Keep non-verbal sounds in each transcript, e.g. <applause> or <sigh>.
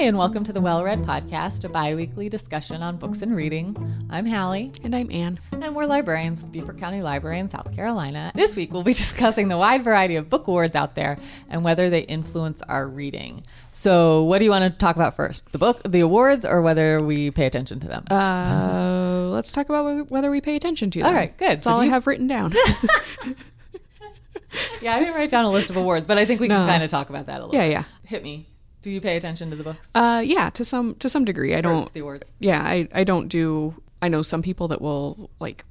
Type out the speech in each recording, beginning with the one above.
Hi, and welcome to the Well Read Podcast, a bi weekly discussion on books and reading. I'm Hallie. And I'm Anne. And we're librarians with Beaufort County Library in South Carolina. This week, we'll be <laughs> discussing the wide variety of book awards out there and whether they influence our reading. So, what do you want to talk about first? The book, the awards, or whether we pay attention to them? Uh, let's talk about whether we pay attention to them. All right, good. That's so all I you... have written down. <laughs> yeah, I didn't write down a list of awards, but I think we no. can kind of talk about that a little. Yeah, yeah. Hit me. Do you pay attention to the books? Uh, yeah, to some to some degree. I don't. the awards. Yeah, I I don't do. I know some people that will like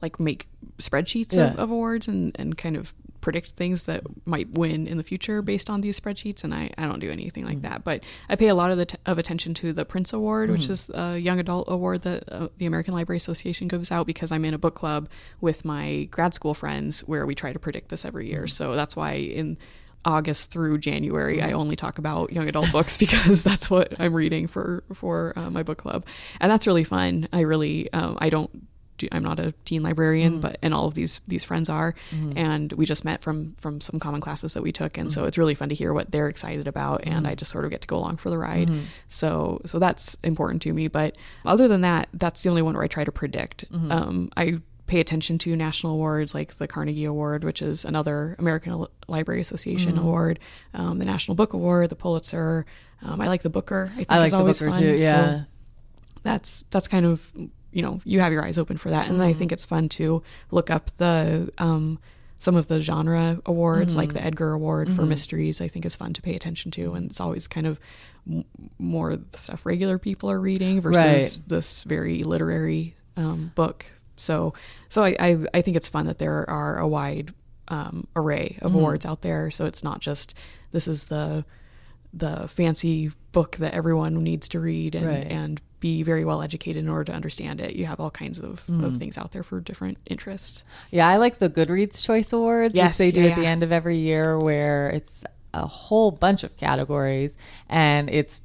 like make spreadsheets yeah. of, of awards and and kind of predict things that might win in the future based on these spreadsheets and I, I don't do anything like mm-hmm. that but I pay a lot of the t- of attention to the Printz Award mm-hmm. which is a young adult award that uh, the American Library Association gives out because I'm in a book club with my grad school friends where we try to predict this every year mm-hmm. so that's why in August through January, I only talk about young adult books <laughs> because that's what I'm reading for for uh, my book club, and that's really fun. I really um, I don't do, I'm not a teen librarian, mm. but and all of these these friends are, mm. and we just met from from some common classes that we took, and mm. so mm-hmm. it's really fun to hear what they're excited about, and mm-hmm. I just sort of get to go along for the ride. Mm-hmm. So so that's important to me. But other than that, that's the only one where I try to predict. Um, I pay attention to national awards like the Carnegie Award, which is another American Library Association mm-hmm. award, um, the National Book Award, the Pulitzer. Um, I like the Booker. I think I like is always Booker fun. Too, yeah, so that's that's kind of you know you have your eyes open for that, and mm-hmm. I think it's fun to look up the um, some of the genre awards, mm-hmm. like the Edgar Award for mm-hmm. mysteries. I think is fun to pay attention to, and it's always kind of m- more the stuff regular people are reading versus right. this very literary um, book so so I, I, I think it's fun that there are a wide um, array of mm-hmm. awards out there. So it's not just this is the the fancy book that everyone needs to read and, right. and be very well educated in order to understand it. You have all kinds of, mm. of things out there for different interests. Yeah, I like the Goodreads Choice Awards, yes, which they do yeah, at the end of every year, where it's a whole bunch of categories and it's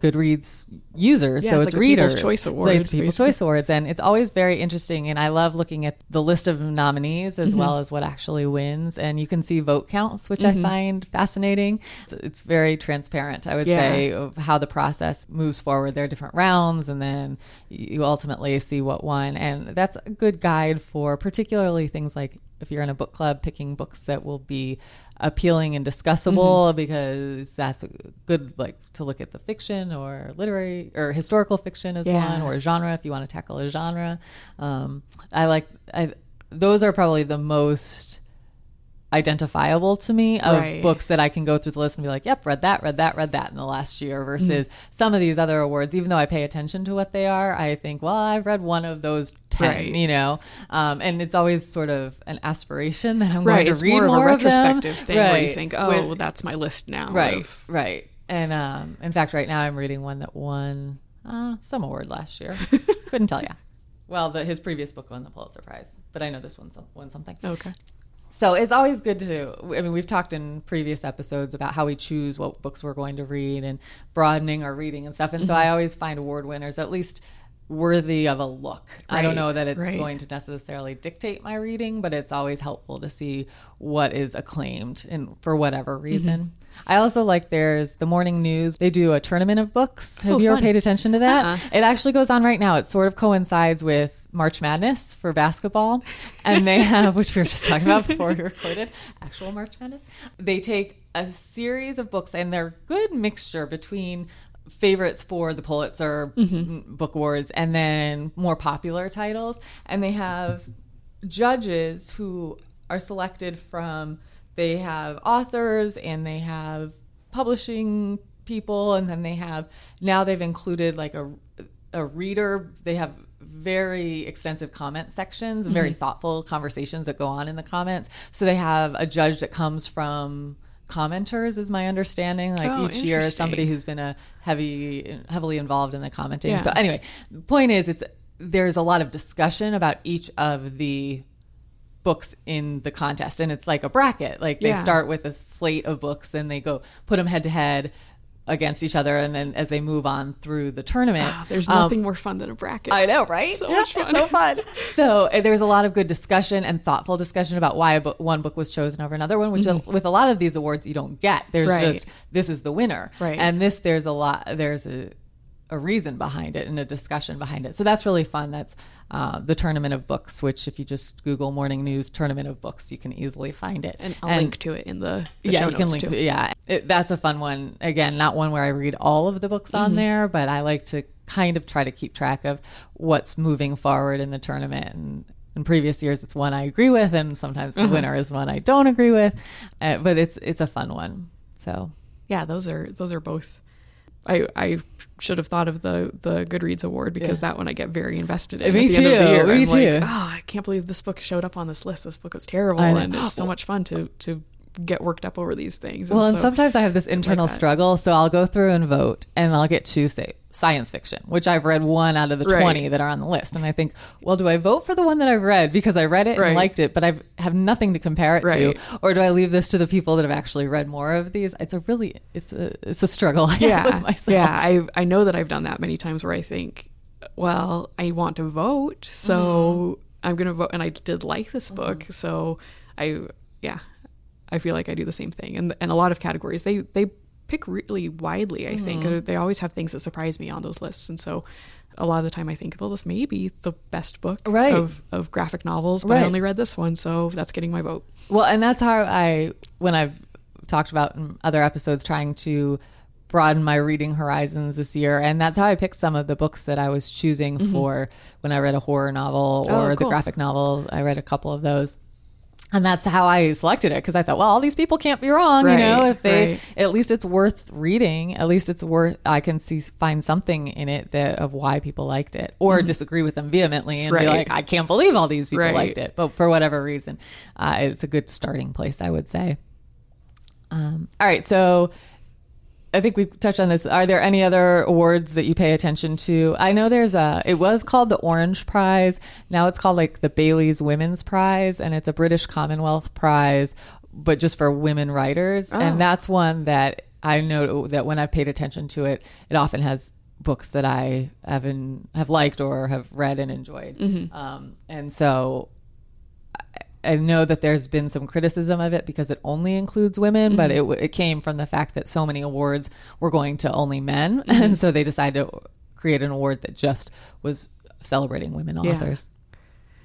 Goodreads users, yeah, so it's, it's like readers. People's Choice Awards, it's like People's Choice Awards, and it's always very interesting. And I love looking at the list of nominees as mm-hmm. well as what actually wins, and you can see vote counts, which mm-hmm. I find fascinating. It's, it's, very transparent, I would yeah. say, of how the process moves forward. There are different rounds, and then you ultimately see what won, and that's a good guide for particularly things like if you're in a book club, picking books that will be appealing and discussable mm-hmm. because that's good like to look at the fiction or literary or historical fiction as yeah. one or a genre if you want to tackle a genre um, i like I, those are probably the most identifiable to me of right. books that I can go through the list and be like, yep, read that, read that, read that in the last year versus mm. some of these other awards, even though I pay attention to what they are, I think, well, I've read one of those 10, right. you know? Um, and it's always sort of an aspiration that I'm right. going to it's read more, more of a retrospective them. thing where you think, oh, With, well, that's my list now. Right, of, right. And um, in fact, right now I'm reading one that won uh, some award last year. <laughs> Couldn't tell you. Well, the, his previous book won the Pulitzer Prize, but I know this one won something. Okay so it's always good to i mean we've talked in previous episodes about how we choose what books we're going to read and broadening our reading and stuff and so mm-hmm. i always find award winners at least worthy of a look right, i don't know that it's right. going to necessarily dictate my reading but it's always helpful to see what is acclaimed and for whatever mm-hmm. reason mm-hmm. I also like there's the morning news. They do a tournament of books. Have oh, you ever paid attention to that? Uh-uh. It actually goes on right now. It sort of coincides with March Madness for basketball. And they <laughs> have, which we were just talking about before we recorded, actual March Madness. They take a series of books and they're good mixture between favorites for the Pulitzer mm-hmm. book awards and then more popular titles. And they have judges who are selected from they have authors and they have publishing people and then they have now they've included like a a reader. They have very extensive comment sections and very mm-hmm. thoughtful conversations that go on in the comments. So they have a judge that comes from commenters is my understanding. Like oh, each year somebody who's been a heavy heavily involved in the commenting. Yeah. so anyway the point is it's there's a lot of discussion about each of the books in the contest and it's like a bracket like they yeah. start with a slate of books and they go put them head to head against each other and then as they move on through the tournament oh, there's nothing um, more fun than a bracket i know right so yeah, <laughs> much fun. so fun so uh, there's a lot of good discussion and thoughtful discussion about why bo- one book was chosen over another one, which mm-hmm. with a lot of these awards you don't get. There's right. just this is the winner, right. and this there's a lot there's a a reason behind it and a discussion behind it. So that's really fun. That's uh, the Tournament of Books, which if you just Google Morning News Tournament of Books, you can easily find it. And I'll and, link to it in the, the yeah, you can link too. to. Yeah, it, that's a fun one. Again, not one where I read all of the books on mm-hmm. there, but I like to kind of try to keep track of what's moving forward in the tournament. And in previous years, it's one I agree with, and sometimes the uh-huh. winner is one I don't agree with. Uh, but it's it's a fun one. So yeah, those are those are both. I I should have thought of the the Goodreads award because yeah. that one I get very invested in. Me at the too. End of the year. Me I'm too. Like, oh, I can't believe this book showed up on this list. This book was terrible, and it's so much fun to to get worked up over these things. Well, and, and sometimes I have this internal like struggle, so I'll go through and vote, and I'll get two say science fiction, which I've read one out of the right. twenty that are on the list, and I think, well, do I vote for the one that I've read because I read it right. and liked it, but I have nothing to compare it right. to, or do I leave this to the people that have actually read more of these? It's a really, it's a, it's a struggle. yeah, yeah. I I know that I've done that many times where I think, well, I want to vote, so. Mm. I'm going to vote. And I did like this book. Mm. So I, yeah, I feel like I do the same thing. And and a lot of categories they they pick really widely. I mm-hmm. think they always have things that surprise me on those lists, and so a lot of the time I think, of well, this may be the best book right. of of graphic novels, but right. I only read this one, so that's getting my vote. Well, and that's how I when I've talked about in other episodes trying to broaden my reading horizons this year and that's how i picked some of the books that i was choosing mm-hmm. for when i read a horror novel oh, or oh, cool. the graphic novel i read a couple of those and that's how I selected it because I thought, well, all these people can't be wrong, right, you know. If they, right. at least it's worth reading. At least it's worth. I can see find something in it that of why people liked it, or mm-hmm. disagree with them vehemently and right. be like, I can't believe all these people liked it, but for whatever reason, uh, it's a good starting place, I would say. Um, all right, so I think we touched on this. Are there any other awards that you pay attention to? I know there's a. It was called the Orange Prize. Now it's called like the Bailey's Women's Prize, and it's a British Commonwealth prize, but just for women writers. Oh. And that's one that I know that when I've paid attention to it, it often has books that I have in, have liked or have read and enjoyed. Mm-hmm. Um, and so I know that there's been some criticism of it because it only includes women, mm-hmm. but it, it came from the fact that so many awards were going to only men. Mm-hmm. And so they decided to create an award that just was celebrating women yeah. authors.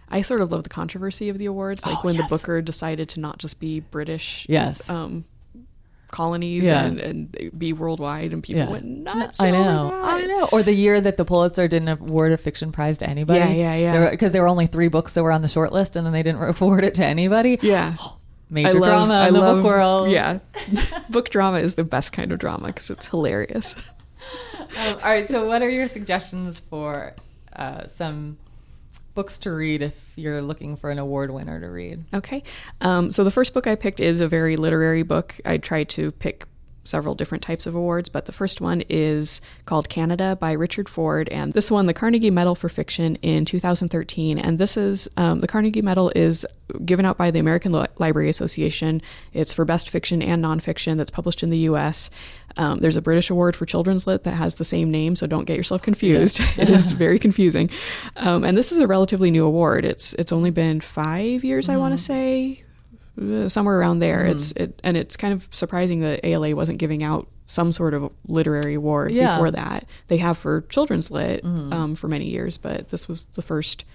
I sort of love the controversy of the awards, like oh, when yes. the Booker decided to not just be British, yes, um, colonies yeah. and, and be worldwide, and people yeah. went nuts. I know, I know. Or the year that the Pulitzer didn't award a fiction prize to anybody. Yeah, yeah, yeah. Because there, there, were only three books that were on the short list, and then they didn't <laughs> award it to anybody. Yeah. <gasps> major love, drama in I the love, book world. Yeah, <laughs> <laughs> book drama is the best kind of drama because it's hilarious. Um, all right, so what are your suggestions for uh, some books to read if you're looking for an award winner to read. Okay. Um, so the first book I picked is a very literary book. I tried to pick several different types of awards, but the first one is called Canada by Richard Ford, and this won the Carnegie Medal for Fiction in 2013. And this is um, the Carnegie Medal is given out by the American Library Association. It's for best fiction and nonfiction that's published in the U.S. Um, there's a British award for children's lit that has the same name, so don't get yourself confused. <laughs> it is very confusing. Um, and this is a relatively new award. It's it's only been five years, mm. I want to say, uh, somewhere around there. Mm. It's it, and it's kind of surprising that ALA wasn't giving out some sort of literary award yeah. before that. They have for children's lit mm. um, for many years, but this was the first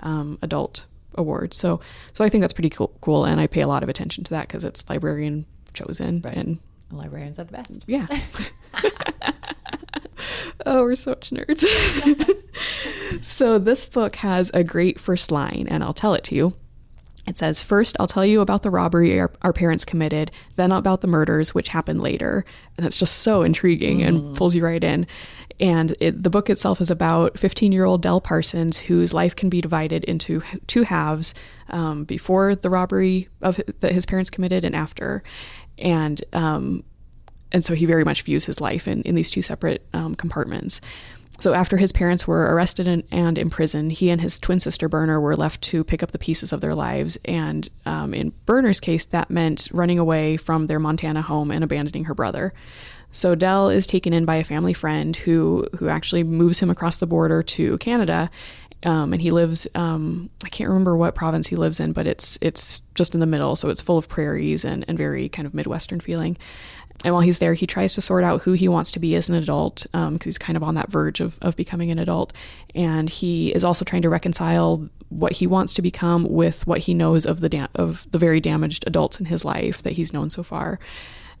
um, adult award. So so I think that's pretty cool, cool and I pay a lot of attention to that because it's librarian chosen right. and Librarians are the best. Yeah. <laughs> oh, we're such nerds. <laughs> so, this book has a great first line, and I'll tell it to you. It says, First, I'll tell you about the robbery our, our parents committed, then about the murders, which happened later. And that's just so intriguing mm. and pulls you right in. And it, the book itself is about 15 year old Dell Parsons, whose life can be divided into two halves um, before the robbery of that his parents committed and after and um, and so he very much views his life in, in these two separate um, compartments. So after his parents were arrested and, and, imprisoned, he and his twin sister Berner were left to pick up the pieces of their lives. And um, in Berner's case, that meant running away from their Montana home and abandoning her brother. So Dell is taken in by a family friend who who actually moves him across the border to Canada Um, and he lives um, I can't remember what province he lives in, but it's it's just in the middle, so it's full of prairies and, and very kind of midwestern feeling. And while he's there, he tries to sort out who he wants to be as an adult because um, he's kind of on that verge of, of becoming an adult. And he is also trying to reconcile what he wants to become with what he knows of the da- of the very damaged adults in his life that he's known so far,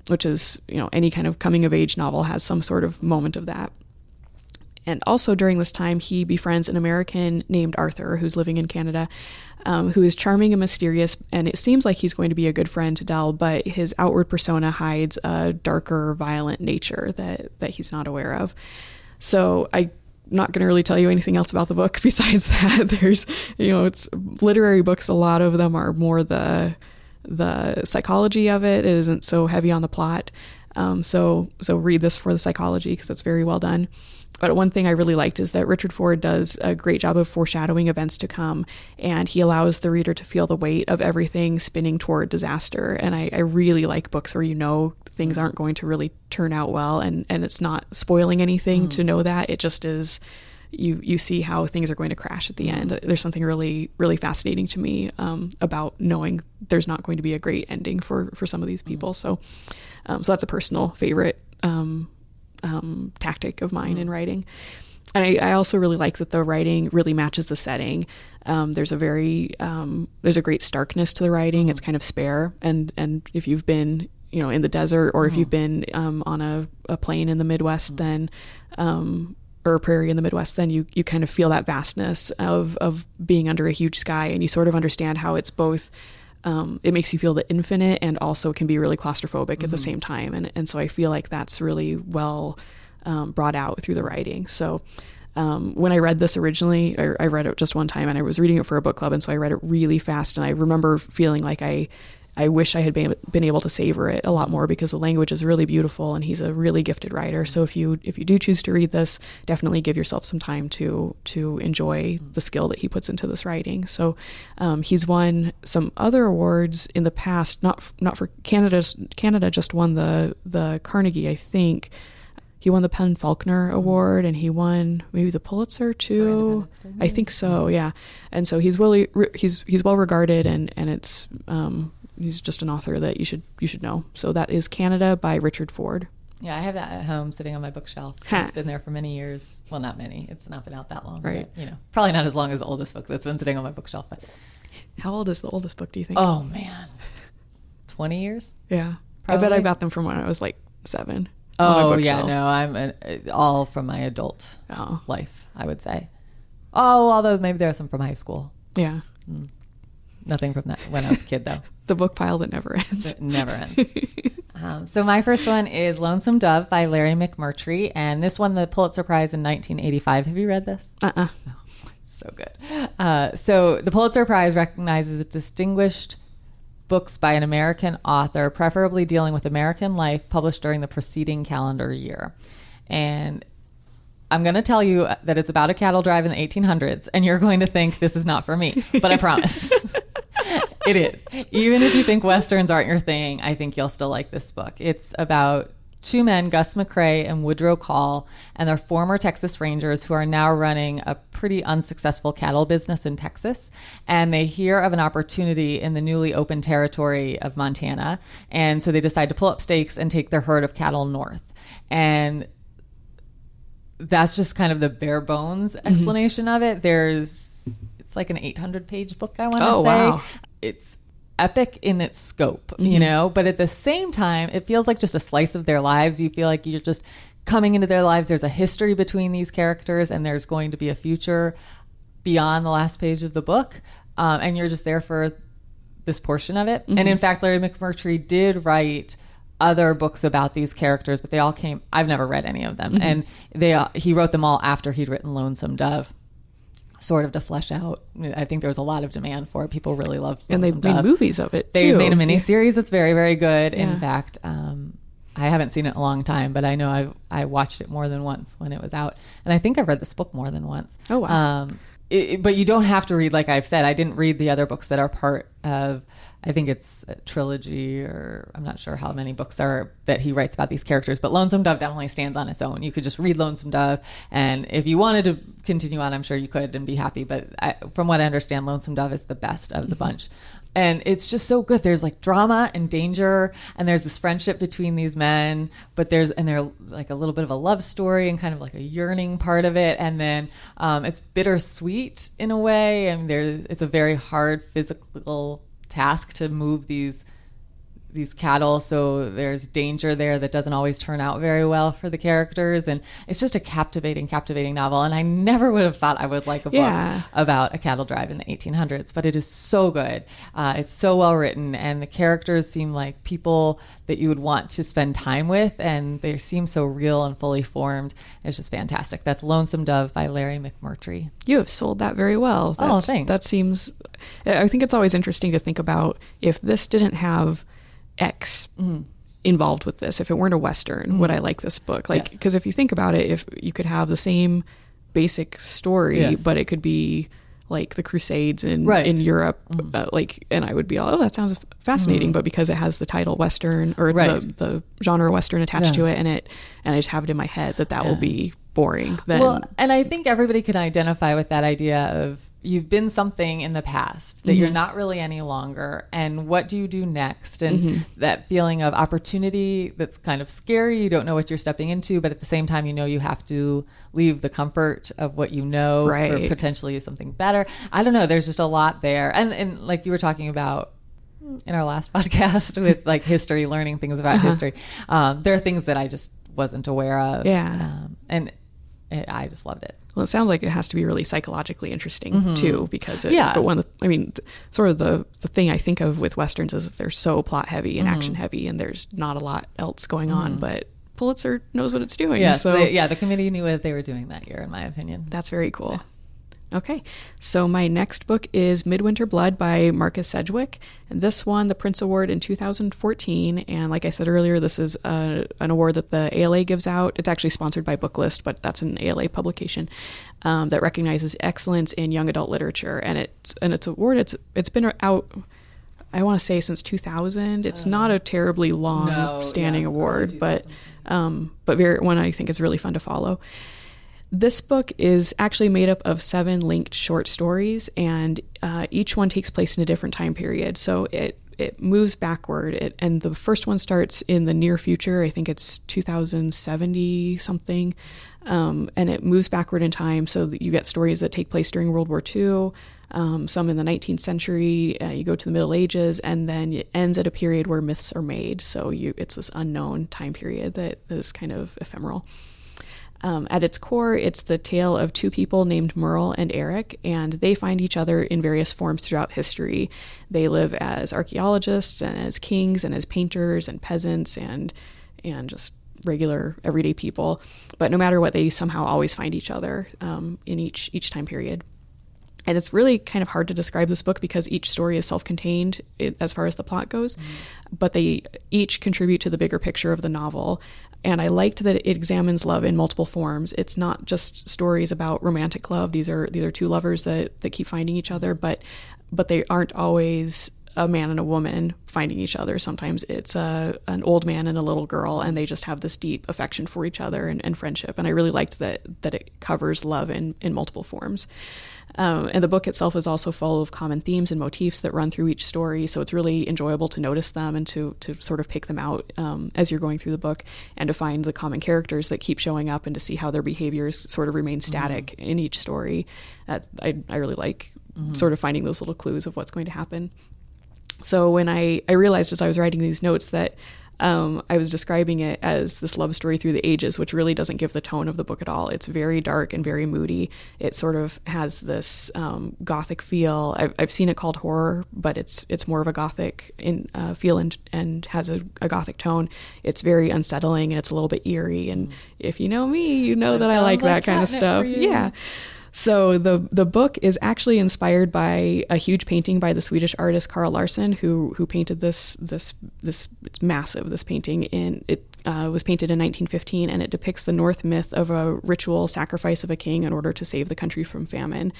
which is you know any kind of coming of age novel has some sort of moment of that. And also during this time, he befriends an American named Arthur who's living in Canada, um, who is charming and mysterious. And it seems like he's going to be a good friend to Dell, but his outward persona hides a darker, violent nature that, that he's not aware of. So I not going to really tell you anything else about the book <laughs> besides that <laughs> there's you know it's literary books a lot of them are more the the psychology of it. It isn't so heavy on the plot um, so so read this for the psychology because it's very well done but one thing I really liked is that Richard Ford does a great job of foreshadowing events to come, and he allows the reader to feel the weight of everything spinning toward disaster. And I, I really like books where you know things aren't going to really turn out well, and, and it's not spoiling anything mm. to know that. It just is you you see how things are going to crash at the end. Mm. There's something really really fascinating to me um, about knowing there's not going to be a great ending for for some of these people. Mm. So um, so that's a personal favorite. Um, um, tactic of mine mm. in writing. And I, I, also really like that the writing really matches the setting. Um, there's a very um, there's a great starkness to the writing. Mm. It's kind of spare, and and if you've been you know in the desert or mm. if you've been um, on a, a plain in the Midwest, mm. then um, or a prairie in the Midwest, then you you kind of feel that vastness of of being under a huge sky, and you sort of understand how it's both um, it makes you feel the infinite and also can be really claustrophobic mm-hmm. at the mm-hmm. same time. And, and so I feel like that's really well um, brought out through the writing. So um, when I read this originally, I, I, read it just one time and I was reading it for a book club. And so I read it really fast. And I remember feeling like I I wish I had been, been able to savor it a lot more because the language is really beautiful and he's a really gifted writer. So if you if you do choose to read this, definitely give yourself some time to to enjoy the skill that he puts into this writing. So um, he's won some other awards in the past, not not for Canada. Canada just won the the Carnegie, I think. He won the PEN/Faulkner Award and he won maybe the Pulitzer too. I think so, yeah. And so he's really he's he's well regarded and and it's um, he's just an author that you should you should know. So that is Canada by Richard Ford. Yeah, I have that at home sitting on my bookshelf. It's been there for many years. Well, not many. It's not been out that long. Right. But, you know, probably not as long as the oldest book that's been sitting on my bookshelf. But how old is the oldest book? Do you think? Oh man, twenty years. Yeah, probably. I bet I got them from when I was like seven. Oh yeah, no, I'm an, all from my adult oh. life. I would say. Oh, although maybe there are some from high school. Yeah. Mm. Nothing from that when I was a kid, though. <laughs> the book pile that never ends. It never ends. <laughs> um, so my first one is Lonesome Dove by Larry McMurtry, and this won the Pulitzer Prize in 1985. Have you read this? Uh-uh. Oh, so good. Uh, so the Pulitzer Prize recognizes distinguished books by an American author, preferably dealing with American life, published during the preceding calendar year. And I'm going to tell you that it's about a cattle drive in the 1800s, and you're going to think this is not for me, but I promise. <laughs> <laughs> it is. Even if you think westerns aren't your thing, I think you'll still like this book. It's about two men, Gus McCrae and Woodrow Call, and they're former Texas Rangers who are now running a pretty unsuccessful cattle business in Texas. And they hear of an opportunity in the newly opened territory of Montana. And so they decide to pull up stakes and take their herd of cattle north. And that's just kind of the bare bones mm-hmm. explanation mm-hmm. of it. There's it's like an 800 page book. I want to oh, say wow. It's epic in its scope, mm-hmm. you know, but at the same time, it feels like just a slice of their lives. You feel like you're just coming into their lives. There's a history between these characters, and there's going to be a future beyond the last page of the book, um, and you're just there for this portion of it. Mm-hmm. And in fact, Larry McMurtry did write other books about these characters, but they all came. I've never read any of them, mm-hmm. and they uh, he wrote them all after he'd written Lonesome Dove, sort of to flesh out. I think there was a lot of demand for it. People really loved, and they made movies of it. They made a mini series that's very very good. Yeah. In fact, um, I haven't seen it in a long time, but I know I I watched it more than once when it was out, and I think I've read this book more than once. Oh wow! Um, it, but you don't have to read like I've said. I didn't read the other books that are part of I think it's a trilogy, or I'm not sure how many books are that he writes about these characters. But Lonesome Dove definitely stands on its own. You could just read Lonesome Dove, and if you wanted to continue on, I'm sure you could and be happy. But I, from what I understand, Lonesome Dove is the best of the bunch and it's just so good there's like drama and danger and there's this friendship between these men but there's and they're like a little bit of a love story and kind of like a yearning part of it and then um, it's bittersweet in a way and there's it's a very hard physical task to move these these cattle so there's danger there that doesn't always turn out very well for the characters. And it's just a captivating captivating novel. And i never would have thought i would like a book yeah. about a cattle drive in the 1800s but it is so good. Uh, it's so well written and the characters seem like people that you would want to spend time with and they seem so real and fully formed. It's just fantastic. That's lonesome dove by larry mcmurtry. You have sold that very well. Oh, That's, oh thanks. that seems i think it's always interesting to think about if this didn't have X mm-hmm. involved with this. If it weren't a Western, mm-hmm. would I like this book? Like, because yes. if you think about it, if you could have the same basic story, yes. but it could be like the Crusades in right. in Europe, mm-hmm. uh, like, and I would be all, oh, that sounds fascinating. Mm-hmm. But because it has the title Western or right. the, the genre Western attached yeah. to it, and it, and I just have it in my head that that yeah. will be boring. Then, well, and I think everybody can identify with that idea of you've been something in the past that mm-hmm. you're not really any longer and what do you do next and mm-hmm. that feeling of opportunity that's kind of scary you don't know what you're stepping into but at the same time you know you have to leave the comfort of what you know right. for potentially something better i don't know there's just a lot there and and like you were talking about in our last <laughs> podcast with like history learning things about uh-huh. history um, there are things that i just wasn't aware of yeah um, and it, i just loved it well, it sounds like it has to be really psychologically interesting mm-hmm. too, because it, yeah, one. The, I mean, sort of the the thing I think of with westerns is that they're so plot heavy and mm-hmm. action heavy, and there's not a lot else going mm-hmm. on. But Pulitzer knows what it's doing. Yeah, so they, yeah, the committee knew what they were doing that year, in my opinion. That's very cool. Yeah. Okay, so my next book is Midwinterblood by Marcus Sedgwick, and this won the Printz Award in 2014. And like I said earlier, this is a, uh, an award that the ALA gives out. It's actually sponsored by Booklist, but that's an ALA publication um, that recognizes excellence in young adult literature. And it's and it's award. It's it's been out. I want to say since 2000. It's uh, not a terribly long no, standing yeah, award, but um, but very one I think is really fun to follow. This book is actually made up of seven linked short stories, and uh, each one takes place in a different time period. So it it moves backward, it, and the first one starts in the near future. I think it's 2070 something, um, and it moves backward in time. So you get stories that take place during World War II, um, some in the 19th century. Uh, you go to the Middle Ages, and then it ends at a period where myths are made. So you, it's this unknown time period that is kind of ephemeral. Um, at its core, it's the tale of two people named Merle and Eric, and they find each other in various forms throughout history. They live as archaeologists and as kings and as painters and peasants and and just regular everyday people. But no matter what, they somehow always find each other um, in each each time period. And it's really kind of hard to describe this book because each story is self-contained as far as the plot goes, mm-hmm. but they each contribute to the bigger picture of the novel. And I liked that it examines love in multiple forms. It's not just stories about romantic love. These are these are two lovers that, that keep finding each other, but but they aren't always a man and a woman finding each other. Sometimes it's a an old man and a little girl, and they just have this deep affection for each other and, and friendship. And I really liked that that it covers love in in multiple forms. Um, and the book itself is also full of common themes and motifs that run through each story. So it's really enjoyable to notice them and to, to sort of pick them out um, as you're going through the book and to find the common characters that keep showing up and to see how their behaviors sort of remain static mm-hmm. in each story. That I, I really like mm-hmm. sort of finding those little clues of what's going to happen. So when I, I realized as I was writing these notes that um, I was describing it as this love story through the ages, which really doesn't give the tone of the book at all. It's very dark and very moody. It sort of has this um, gothic feel. I've, I've, seen it called horror, but it's it's more of a gothic in, uh, feel and, and has a, a, gothic tone. It's very unsettling and it's a little bit eerie. And mm. if you know me, you know that, that I like that kind of stuff. Yeah. So the the book is actually inspired by a huge painting by the Swedish artist Carl Larsson, who who painted this this this it's massive this painting in it uh, was painted in 1915, and it depicts the Norse myth of a ritual sacrifice of a king in order to save the country from famine.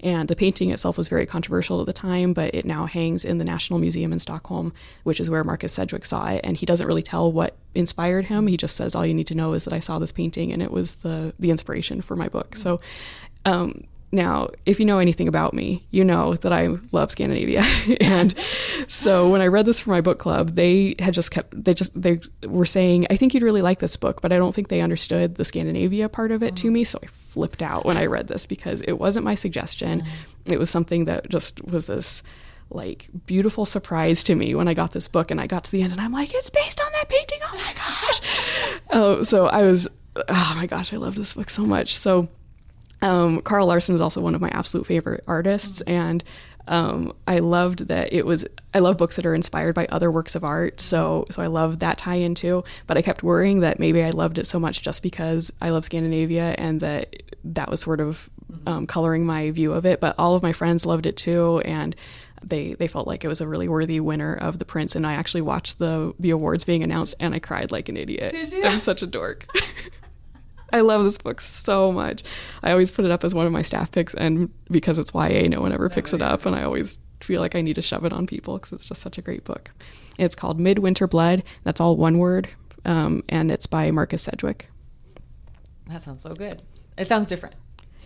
And the painting itself was very controversial at the time, but it now hangs in the National Museum in Stockholm, which is where Marcus Sedgwick saw it. And he doesn't really tell what inspired him. He just says, "All you need to know is that I saw this painting, and it was the the inspiration for my book." So. Um, now, if you know anything about me, you know that I love Scandinavia. <laughs> and so when I read this for my book club, they had just kept, they just, they were saying, I think you'd really like this book, but I don't think they understood the Scandinavia part of it to me. So I flipped out when I read this because it wasn't my suggestion. Mm. It was something that just was this like beautiful surprise to me when I got this book and I got to the end and I'm like, it's based on that painting. Oh my gosh. oh, <laughs> so I was, oh my gosh, I love this book so much. So, um, Carl Larsson is also one of my absolute favorite artists, and um, I loved that it was. I love books that are inspired by other works of art, so so I love that tie in too. But I kept worrying that maybe I loved it so much just because I love Scandinavia, and that that was sort of um, coloring my view of it. But all of my friends loved it too, and they they felt like it was a really worthy winner of the Printz. And I actually watched the the awards being announced, and I cried like an idiot. Did <laughs> you? I'm such a dork. <laughs> I love this book so much. I always put it up as one of my staff picks, and because it's YA, no one ever picks it up, and I always feel like I need to shove it on people because it's just such a great book. It's called Midwinterblood. That's all one word, um, and it's by Marcus Sedgwick. That sounds so good. It sounds different.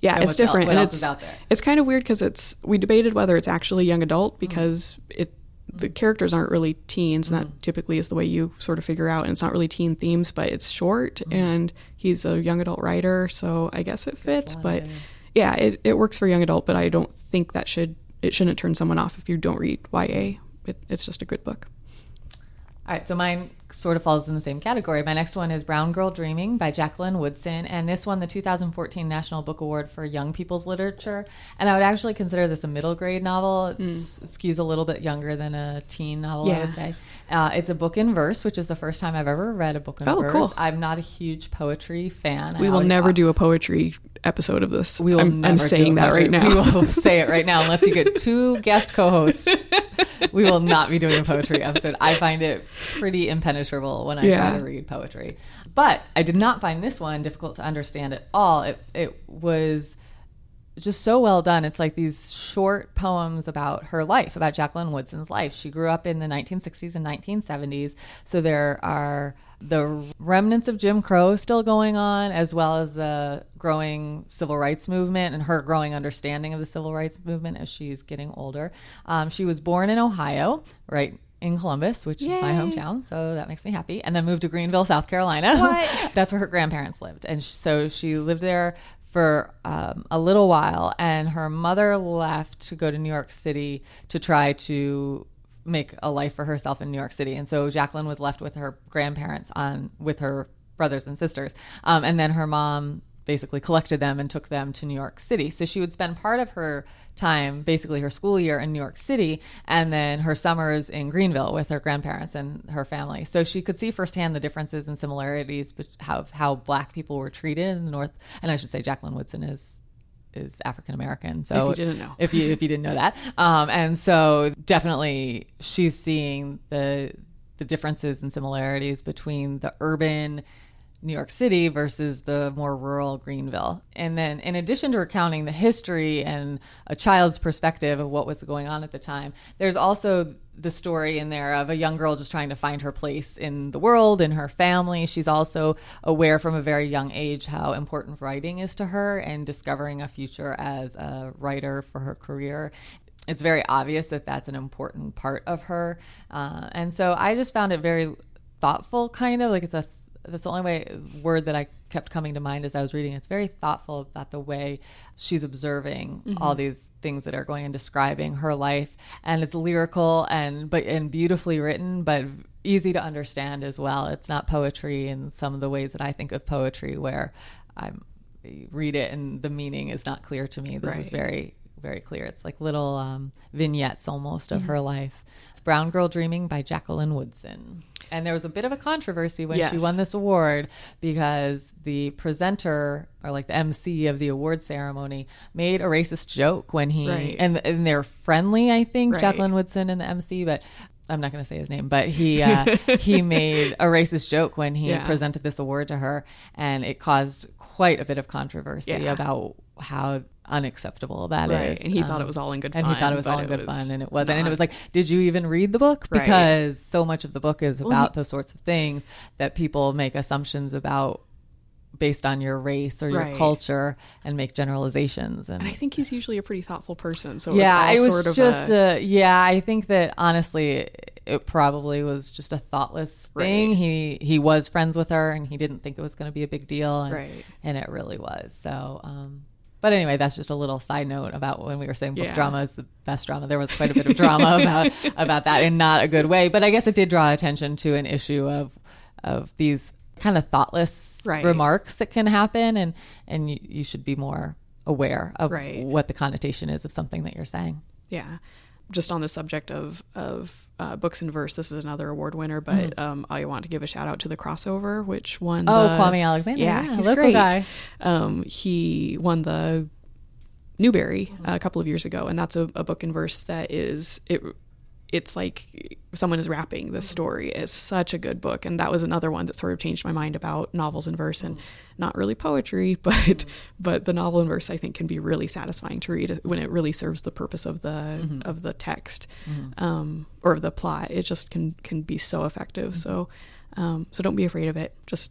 Yeah, it's different, and it's it's kind of weird because it's we debated whether it's actually young adult because mm-hmm. it the characters aren't really teens, and that mm-hmm. typically is the way you sort of figure out. And it's not really teen themes, but it's short, mm-hmm. and he's a young adult writer, so I guess it fits. But yeah, it, it works for young adult, but I don't think that should it shouldn't turn someone off if you don't read YA. It, it's just a good book. All right, so mine sort of falls in the same category. My next one is Brown Girl Dreaming by Jacqueline Woodson, and this won the 2014 National Book Award for Young People's Literature. And I would actually consider this a middle grade novel. Mm. It skews a little bit younger than a teen novel, yeah. I would say. Uh, it's a book in verse, which is the first time I've ever read a book in oh, verse. Cool. I'm not a huge poetry fan. We will never do a poetry episode of this. We will I'm, I'm saying that right now. We will <laughs> say it right now, unless you get two guest co-hosts. <laughs> we will not be doing a poetry episode. I find it pretty impenetrable when I yeah. try to read poetry. But I did not find this one difficult to understand at all. It it was just so well done. It's like these short poems about her life, about Jacqueline Woodson's life. She grew up in the 1960s and 1970s. So there are the remnants of Jim Crow still going on, as well as the growing civil rights movement and her growing understanding of the civil rights movement as she's getting older. Um, she was born in Ohio, right in Columbus, which Yay. is my hometown, so that makes me happy. And then moved to Greenville, South Carolina. <laughs> That's where her grandparents lived, and so she lived there for um, a little while. And her mother left to go to New York City to try to make a life for herself in New York City. And so Jacqueline was left with her grandparents on with her brothers and sisters. Um, and then her mom basically collected them and took them to New York City. So she would spend part of her time, basically her school year in New York City, and then her summers in Greenville with her grandparents and her family. So she could see firsthand the differences and similarities of how black people were treated in the North. And I should say Jacqueline Woodson is is African American. So if you didn't know, if you if you didn't know that, um, and so definitely she's seeing the the differences and similarities between the urban New York City versus the more rural Greenville. And then, in addition to recounting the history and a child's perspective of what was going on at the time, there's also the story in there of a young girl just trying to find her place in the world in her family. She's also aware from a very young age how important writing is to her and discovering a future as a writer for her career it's very obvious that that's an important part of her. Uh, and so I just found it very thoughtful, kind of like it's a that's the only way word that I kept coming to mind as I was reading. It's very thoughtful about the way she's observing mm-hmm. all these things that are going and describing her life, and it's lyrical and but and beautifully written, but easy to understand as well. It's not poetry in some of the ways that I think of poetry, where I read it and the meaning is not clear to me. This right. is very very clear. It's like little um, vignettes almost of her life. It's Brown Girl Dreaming by Jacqueline Woodson. And there was a bit of a controversy when yes. she won this award because the presenter or like the MC of the award ceremony made a racist joke when he right. and and they're friendly, I think, right. Jacqueline Woodson and the MC, but I'm not going to say his name, but he uh, <laughs> he made a racist joke when he Yeah. presented this award to her, and it caused quite a bit of controversy Yeah. about how unacceptable that is. Right, and he thought Um, it was all in good fun. and he thought it was all in good fun, and it wasn't. And it was like, did you even read the book? Right. Because so much of the book is Well, about those sorts of things that people make assumptions about based on your race or your Right. culture and make generalizations. And And I think he's usually a pretty thoughtful person. So yeah, it it was, was, all sort of just a, a, yeah. I think that honestly, it probably was just a thoughtless thing. Right. He he was friends with her, and he didn't think it was going to be a big deal, and, Right. and it really was. So, um, but anyway, that's just a little side note about when we were saying book Yeah. drama is the best drama. There was quite a bit of drama <laughs> about about that in not a good way, but I guess it did draw attention to an issue of of these kind of thoughtless Right. remarks that can happen, and and you, you should be more aware of Right. what the connotation is of something that you're saying. yeah. Just on the subject of of uh, books and verse, this is another award winner, but um, I want to give a shout out to the crossover, which won. Mm-hmm. Oh, the, Kwame Alexander. Yeah, Yeah, he's local great. guy. Um, he won the Newbery Mm-hmm. a couple of years ago, and that's a, a book in verse that is it. It's like someone is rapping Mm-hmm. this story. It's such a good book, and that was another one that sort of changed my mind about novels in verse and Mm-hmm. not really poetry, <laughs> but but the novel in verse I think can be really satisfying to read when it really serves the purpose of the Mm-hmm. of the text um, or of the plot. It just can can be so effective. So um, so don't be afraid of it. Just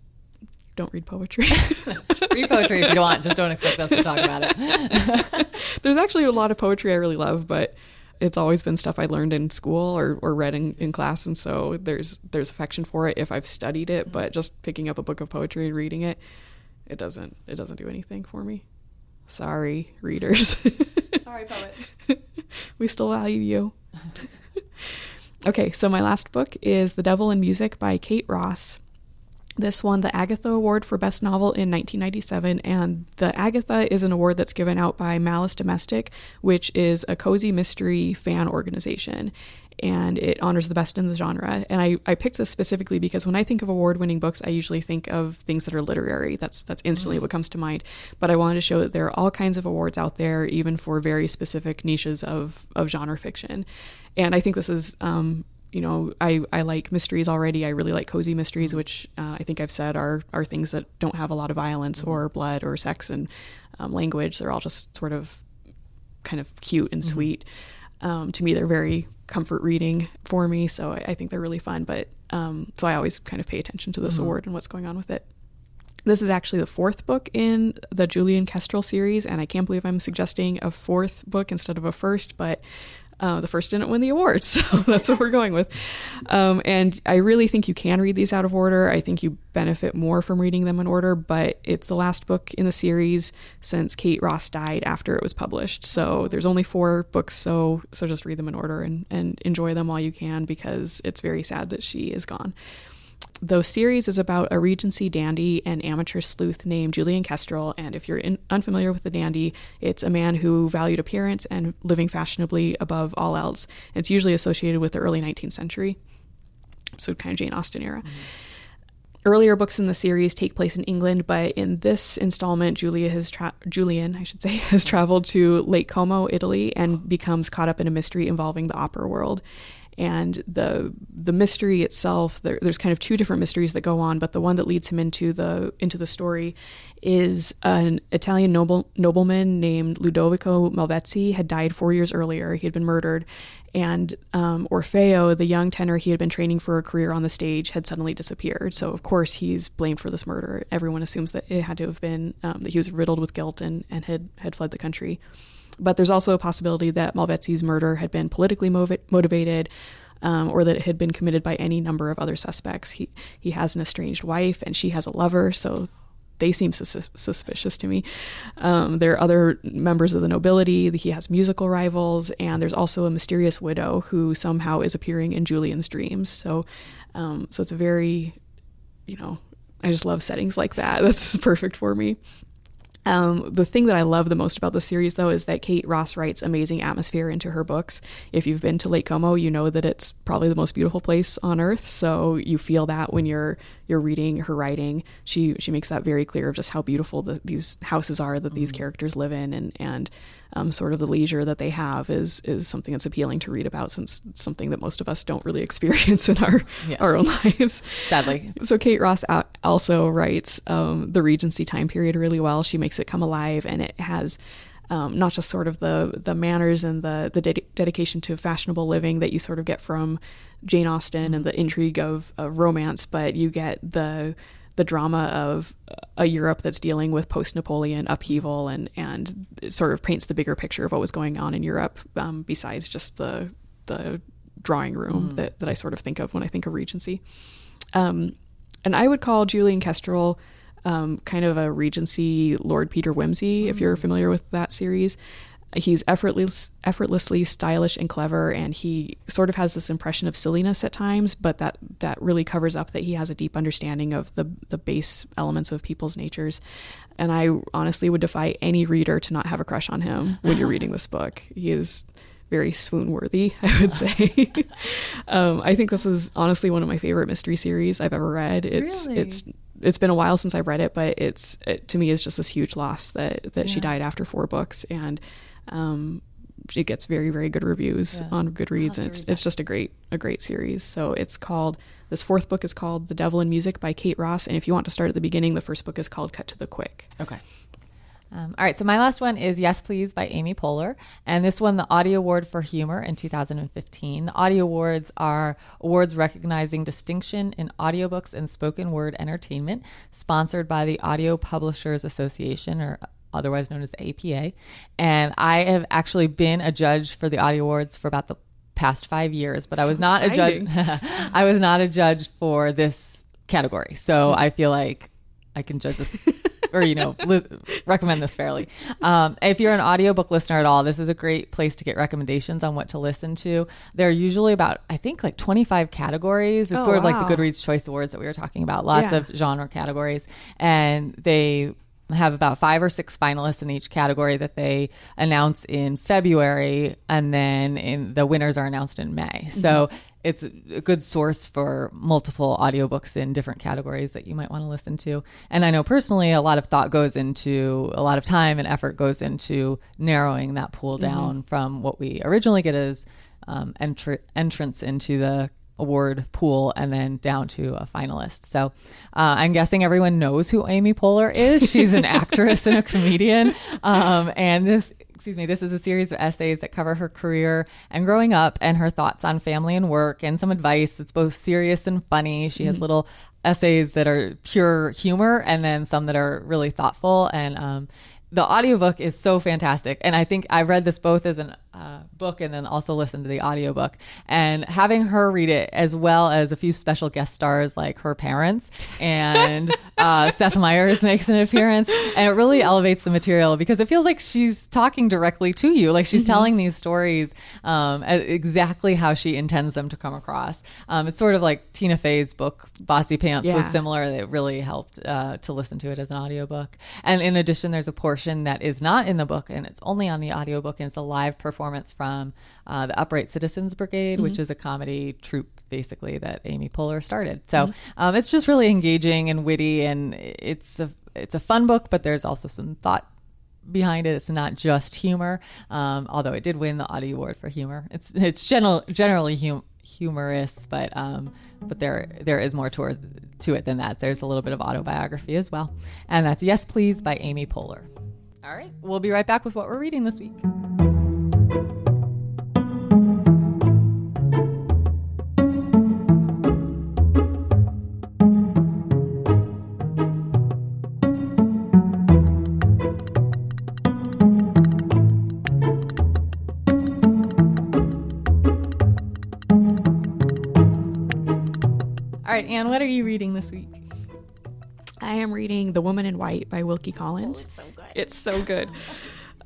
don't read poetry. <laughs> Read poetry if you want. Just don't expect us to talk about it. <laughs> There's actually a lot of poetry I really love, but it's always been stuff I learned in school or, or read in, in class, and so there's there's affection for it if I've studied it. But just picking up a book of poetry and reading it, it doesn't it doesn't do anything for me. Sorry, readers. <laughs> Sorry, poets. we still value you. <laughs> okay, so my last book is The Devil in Music by Kate Ross. This won the Agatha Award for Best Novel in 1997, and the Agatha is an award that's given out by Malice Domestic, which is a cozy mystery fan organization. And it honors the best in the genre. And I, I picked this specifically because when I think of award winning books, I usually think of things that are literary. That's that's instantly what comes to mind. But I wanted to show that there are all kinds of awards out there, even for very specific niches of, of genre fiction. And I think this is um, you know, I, I like mysteries already. I really like cozy mysteries, which uh, I think I've said are are things that don't have a lot of violence or blood or sex and um, language. They're all just sort of kind of cute and sweet. Um, to me, they're very comfort reading for me, so I, I think they're really fun. But um, so I always kind of pay attention to this award and what's going on with it. This is actually the fourth book in the Julian Kestrel series, and I can't believe I'm suggesting a fourth book instead of a first, but uh, the first didn't win the award, <laughs> so that's what we're going with. Um, and I really think you can read these out of order. I think you benefit more from reading them in order, but it's the last book in the series since Kate Ross died after it was published. So there's only four books, so so just read them in order and, and enjoy them while you can because it's very sad that she is gone. The series is about a Regency dandy and amateur sleuth named Julian Kestrel. And if you're in, unfamiliar with the dandy, it's a man who valued appearance and living fashionably above all else. It's usually associated with the early 19th century, so kind of Jane Austen era. Mm-hmm. Earlier books in the series take place in England, but in this installment, Julia has tra- Julian, I should say, <laughs> has traveled to Lake Como, Italy, and oh. becomes caught up in a mystery involving the opera world. And the the mystery itself, there, there's kind of two different mysteries that go on, but the one that leads him into the into the story is an Italian noble nobleman named Ludovico Malvezzi had died four years earlier. He had been murdered, and um, Orfeo, the young tenor he had been training for a career on the stage, had suddenly disappeared. So of course he's blamed for this murder. Everyone assumes that it had to have been um, that he was riddled with guilt and and had had fled the country. But there's also a possibility that Malvezzi's murder had been politically motivated. Um, or that it had been committed by any number of other suspects. He he has an estranged wife, and she has a lover, so they seem sus- suspicious to me. Um, there are other members of the nobility. He has musical rivals, and there's also a mysterious widow who somehow is appearing in Julian's dreams. So, um, so it's a very, you know, I just love settings like that. <laughs> That's perfect for me. Um, the thing that I love the most about the series, though, is that Kate Ross writes amazing atmosphere into her books. If you've been to Lake Como, you know that it's probably the most beautiful place on earth. So you feel that when you're you're reading her writing. She she makes that very clear of just how beautiful the, these houses are that these characters live in, and and um, sort of the leisure that they have is is something that's appealing to read about since it's something that most of us don't really <laughs> experience in our Yes. our own lives. Sadly. So Kate Ross a- also writes um, the Regency time period really well. She makes it come alive, and it has um, not just sort of the the manners and the the ded- dedication to fashionable living that you sort of get from Jane Austen and the intrigue of, of romance, but you get the the drama of a Europe that's dealing with post Napoleon upheaval and and sort of paints the bigger picture of what was going on in Europe um, besides just the the drawing room that, that I sort of think of when I think of Regency. Um, and I would call Julian Kestrel um, kind of a Regency Lord Peter Wimsey, if you're familiar with that series. He's effortless, effortlessly stylish and clever, and he sort of has this impression of silliness at times, but that that really covers up that he has a deep understanding of the the base elements of people's natures. And I honestly would defy any reader to not have a crush on him when you're reading this book. He is very swoon worthy, <laughs> I would say. <laughs> um, I think this is honestly one of my favorite mystery series I've ever read. It's Really? it's it's been a while since I've read it, but it's it, to me is just this huge loss that that she died after four books, and um, it gets very very good reviews Yeah. on Goodreads, and it's it's just a great a great series. So it's called this fourth book is called The Devil in Music by Kate Ross, and if you want to start at the beginning, the first book is called Cut to the Quick. Okay. Um, all right, so my last one is Yes Please by Amy Poehler. And this won the Audie Award for Humor in 2015. The Audie Awards are awards recognizing distinction in audiobooks and spoken word entertainment, sponsored by the Audio Publishers Association, or otherwise known as the APA. And I have actually been a judge for the Audie Awards for about the past five years, but I was So not a judge. <laughs> I was not a judge for this category. So I feel like I can judge this <laughs> or, you know, li- recommend this fairly. Um, if you're an audiobook listener at all, this is a great place to get recommendations on what to listen to. There are usually about, I think, like 25 categories. It's Oh, sort of like the Goodreads Choice Awards that we were talking about, lots Yeah. of genre categories. And they have about five or six finalists in each category that they announce in February, and then in the winners are announced in May. So it's a good source for multiple audiobooks in different categories that you might want to listen to. And I know personally, a lot of thought goes into, a lot of time and effort goes into narrowing that pool down from what we originally get as um, entr- entrance into the award pool and then down to a finalist. So uh, I'm guessing everyone knows who Amy Poehler is. She's an actress and a comedian. Um, and this, excuse me, this is a series of essays that cover her career and growing up and her thoughts on family and work and some advice that's both serious and funny. She has little essays that are pure humor and then some that are really thoughtful and um, the audiobook is so fantastic and i think I've read this both as a uh, book and then also listen to the audiobook. And having her read it as well as a few special guest stars like her parents and <laughs> uh, seth meyers makes an appearance. And it really elevates the material because it feels like she's talking directly to you. Like she's telling these stories um, exactly how she intends them to come across. Um, it's sort of like tina fey's book bossy pants was Yeah. similar. Similar that really helped uh, to listen to it as an audiobook. And in addition, there's a portion that is not in the book and it's only on the audiobook and it's a live performance from uh, the Upright Citizens Brigade, which is a comedy troupe basically that Amy Poehler started. So um, it's just really engaging and witty and it's a it's a fun book, but there's also some thought behind it. It's not just humor, um, although it did win the Audie Award for humor. It's it's general, generally hum, humorous, but um, but there there is more to, to it than that. There's a little bit of autobiography as well, and that's Yes Please by Amy Poehler. All right, we'll be right back with what we're reading this week. Anne, what are you reading this week? I am reading The Woman in White by Wilkie Collins. it's so good. It's so good.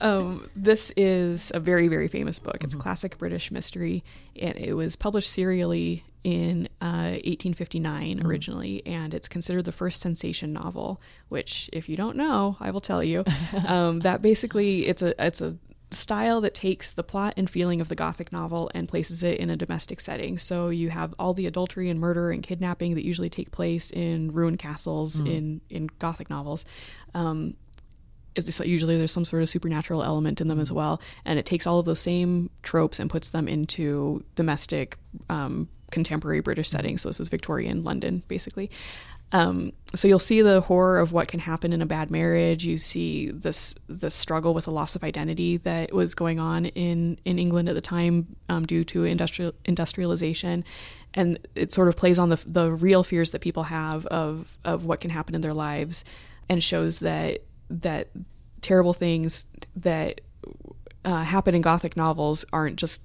um, this is a very, very famous book. It's a classic British mystery, and it was published serially in uh, 1859 originally, and it's considered the first sensation novel. Which, if you don't know, I will tell you. <laughs> um, that basically, it's a it's a style that takes the plot and feeling of the gothic novel and places it in a domestic setting. So you have all the adultery and murder and kidnapping that usually take place in ruined castles in in gothic novels. Um, usually there's some sort of supernatural element in them as well, and it takes all of those same tropes and puts them into domestic, um, contemporary British settings. So this is Victorian London, basically. Um, so you'll see the horror of what can happen in a bad marriage. You see this the struggle with the loss of identity that was going on in in England at the time um, due to industrial industrialization, and it sort of plays on the the real fears that people have of of what can happen in their lives, and shows that that terrible things that uh, happen in Gothic novels aren't just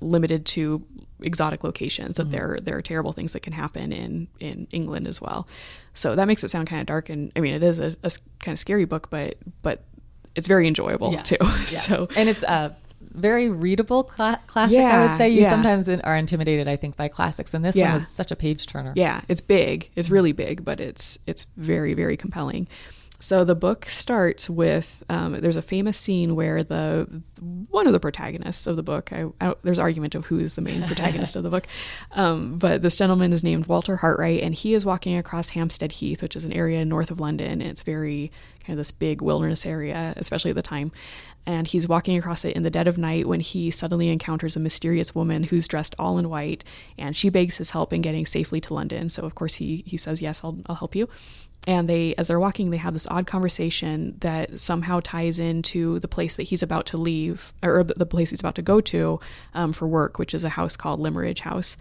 limited to exotic locations that mm-hmm. there there are terrible things that can happen in in England as well. So that makes it sound kind of dark and I mean it is a, a kind of scary book but but it's very enjoyable yes. too. <laughs> Yes. So and it's a very readable cl- classic yeah, I would say you yeah. sometimes are intimidated I think by classics and this yeah. one is such a page turner. Yeah, it's big. It's really big but it's it's very very compelling. So the book starts with um, there's a famous scene where the one of the protagonists of the book I, I, there's argument of who is the main protagonist of the book, um, but this gentleman is named Walter Hartwright, and he is walking across Hampstead Heath, which is an area north of London. It's very kind of this big wilderness area, especially at the time. And he's walking across it in the dead of night when he suddenly encounters a mysterious woman who's dressed all in white, and she begs his help in getting safely to London. So of course he he says yes, I'll I'll help you and they as they're walking they have this odd conversation that somehow ties into the place that he's about to leave or the place he's about to go to um, for work which is a house called Limmeridge House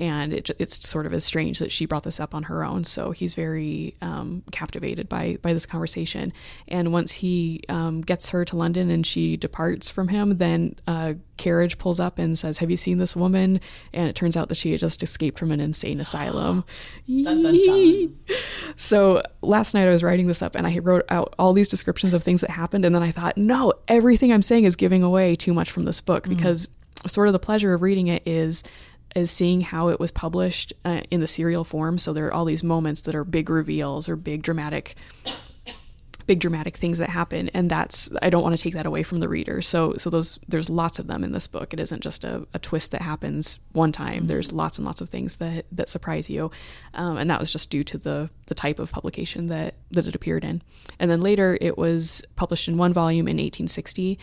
and it, it's sort of as strange that she brought this up on her own. So he's very um, captivated by by this conversation. And once he um, gets her to London and she departs from him, then a carriage pulls up and says, "Have you seen this woman?" And it turns out that she had just escaped from an insane asylum. <gasps> dun, dun, dun. <laughs> So last night I was writing this up and I wrote out all these descriptions of things that happened, and then I thought, no, everything I'm saying is giving away too much from this book mm-hmm. because sort of the pleasure of reading it is is seeing how it was published uh, in the serial form. So there are all these moments that are big reveals or big dramatic big dramatic things that happen. And that's i don't want to take that away from the reader. So so those there's lots of them in this book. It isn't just a, a twist that happens one time. Mm-hmm. there's lots and lots of things that that surprise you. Um, and that was just due to the the type of publication that that it appeared in. And then later it was published in one volume in 1860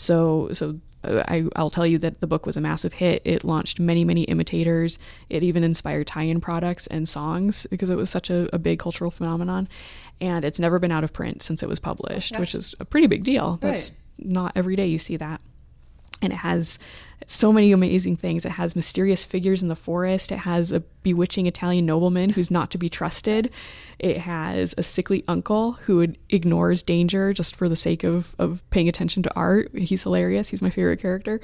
so, so I, will tell you that the book was a massive hit. It launched many, many imitators. It even inspired tie-in products and songs because it was such a, a big cultural phenomenon. And it's never been out of print since it was published, which is a pretty big deal. That's not every day you see that. And it has so many amazing things. It has mysterious figures in the forest. It has a bewitching Italian nobleman who's not to be trusted. It has a sickly uncle who ignores danger just for the sake of, of paying attention to art. He's hilarious. He's my favorite character.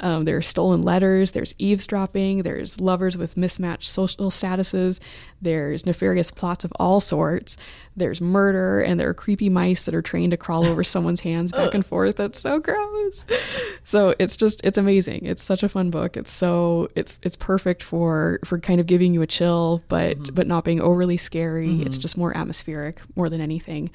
Um, there are stolen letters. There's eavesdropping. There's lovers with mismatched social statuses. There's nefarious plots of all sorts. There's murder, and there are creepy mice that are trained to crawl over <laughs> someone's hands back and forth. That's so gross. So it's just it's amazing. It's such a fun book. It's so it's it's perfect for for kind of giving you a chill, but mm-hmm. but not being overly scary. Mm-hmm. It's just more atmospheric more than anything.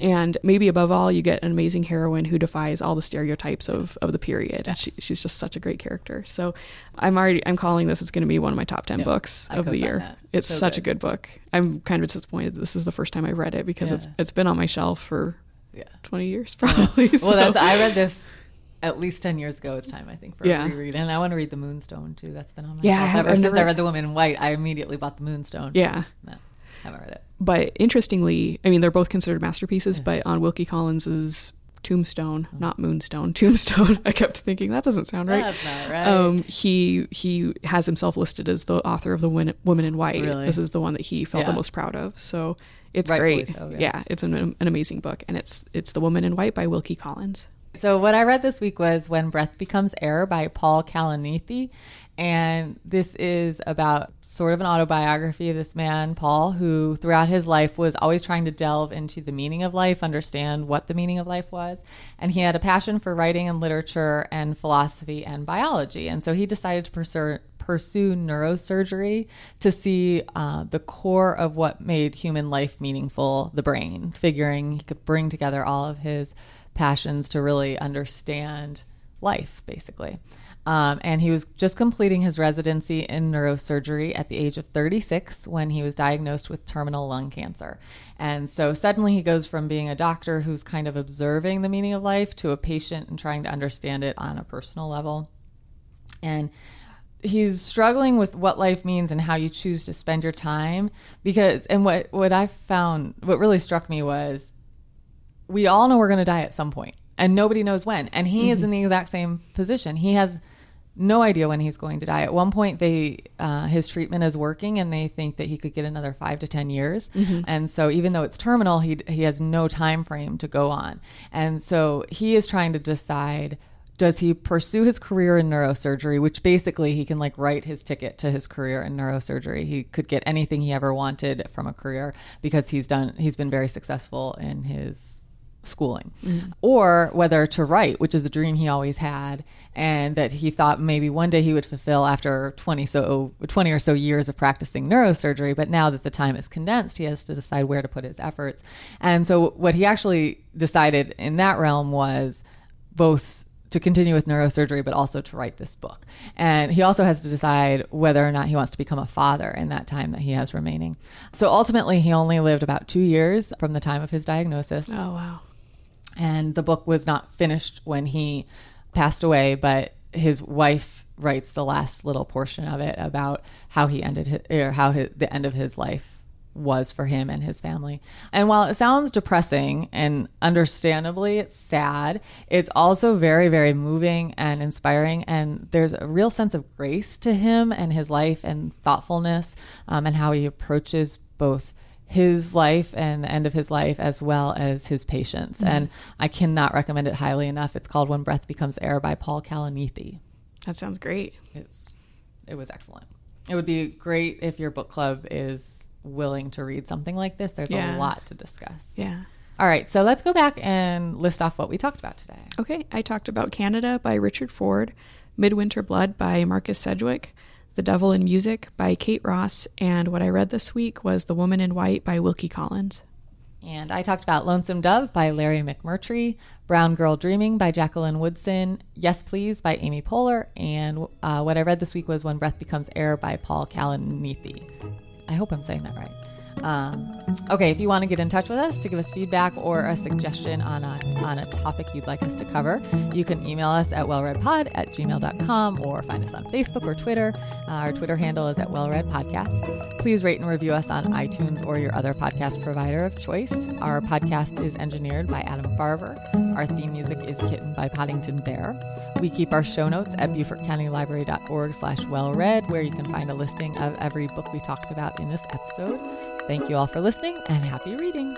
And maybe above all, you get an amazing heroine who defies all the stereotypes of, of the period. Yes. She, she's just such a great character. So I'm already I'm calling this. It's going to be one of my top ten yep. books of the year. That. It's so such good. a good book. I'm kind of disappointed that this is the first time I read it because yeah. it's it's been on my shelf for yeah. 20 years probably. well, so. that's I read this at least 10 years ago it's time i think for yeah. a reread and i want to read the moonstone too that's been on my yeah ever since never... i read the woman in white i immediately bought the moonstone yeah no haven't read it but interestingly i mean they're both considered masterpieces yeah. but on wilkie collins's tombstone not moonstone tombstone <laughs> i kept thinking that doesn't sound right that's not right um, he he has himself listed as the author of the woman in white really? this is the one that he felt yeah. the most proud of so it's Rightfully great so, yeah. yeah. it's an, an amazing book and it's it's the woman in white by wilkie collins so what I read this week was When Breath Becomes Air by Paul Kalanithi. And this is about sort of an autobiography of this man, Paul, who throughout his life was always trying to delve into the meaning of life, understand what the meaning of life was. And he had a passion for writing and literature and philosophy and biology. And so he decided to pursue, pursue neurosurgery to see uh, the core of what made human life meaningful, the brain, figuring he could bring together all of his passions to really understand life, basically. Um, and he was just completing his residency in neurosurgery at the age of 36 when he was diagnosed with terminal lung cancer. And so suddenly he goes from being a doctor who's kind of observing the meaning of life to a patient and trying to understand it on a personal level. And he's struggling with what life means and how you choose to spend your time because and what what I found what really struck me was we all know we're going to die at some point and nobody knows when and he mm-hmm. is in the exact same position he has no idea when he's going to die. At one point, they uh, his treatment is working, and they think that he could get another five to ten years. Mm-hmm. And so, even though it's terminal, he he has no time frame to go on. And so, he is trying to decide. Does he pursue his career in neurosurgery, which basically he can like write his ticket to his career in neurosurgery? He could get anything he ever wanted from a career because he's done he's been very successful in his schooling, mm-hmm. or whether to write, which is a dream he always had, and that he thought maybe one day he would fulfill after 20 so 20 or so years of practicing neurosurgery. But now that the time is condensed, he has to decide where to put his efforts. And so what he actually decided in that realm was both to continue with neurosurgery, but also to write this book. And he also has to decide whether or not he wants to become a father in that time that he has remaining. So ultimately, he only lived about two years from the time of his diagnosis. Oh, wow and the book was not finished when he passed away, but his wife writes the last little portion of it about how he ended his, or how his, the end of his life was for him and his family. And while it sounds depressing and understandably it's sad, it's also very, very moving and inspiring. And there's a real sense of grace to him and his life and thoughtfulness um, and how he approaches both his life and the end of his life as well as his patients. Mm-hmm. And I cannot recommend it highly enough. It's called When Breath Becomes Air by Paul Kalanithi. That sounds great. It's it was excellent. It would be great if your book club is willing to read something like this. There's yeah. a lot to discuss. Yeah. All right, so let's go back and list off what we talked about today. Okay, I talked about Canada by Richard Ford, Midwinterblood by Marcus Sedgwick, the Devil in Music by Kate Ross, and what I read this week was The Woman in White by Wilkie Collins. And I talked about Lonesome Dove by Larry McMurtry, Brown Girl Dreaming by Jacqueline Woodson, Yes Please by Amy Poehler, and uh, what I read this week was When Breath Becomes Air by Paul Kalanithi. I hope I'm saying that right. Um, okay, if you want to get in touch with us to give us feedback or a suggestion on a, on a topic you'd like us to cover, you can email us at wellreadpod at gmail.com or find us on Facebook or Twitter. Uh, our Twitter handle is at wellreadpodcast. Please rate and review us on iTunes or your other podcast provider of choice. Our podcast is engineered by Adam Farver. Our theme music is Kitten by Poddington Bear. We keep our show notes at BeaufortCountyLibrary.org slash wellread, where you can find a listing of every book we talked about in this episode. Thank you all for listening and happy reading.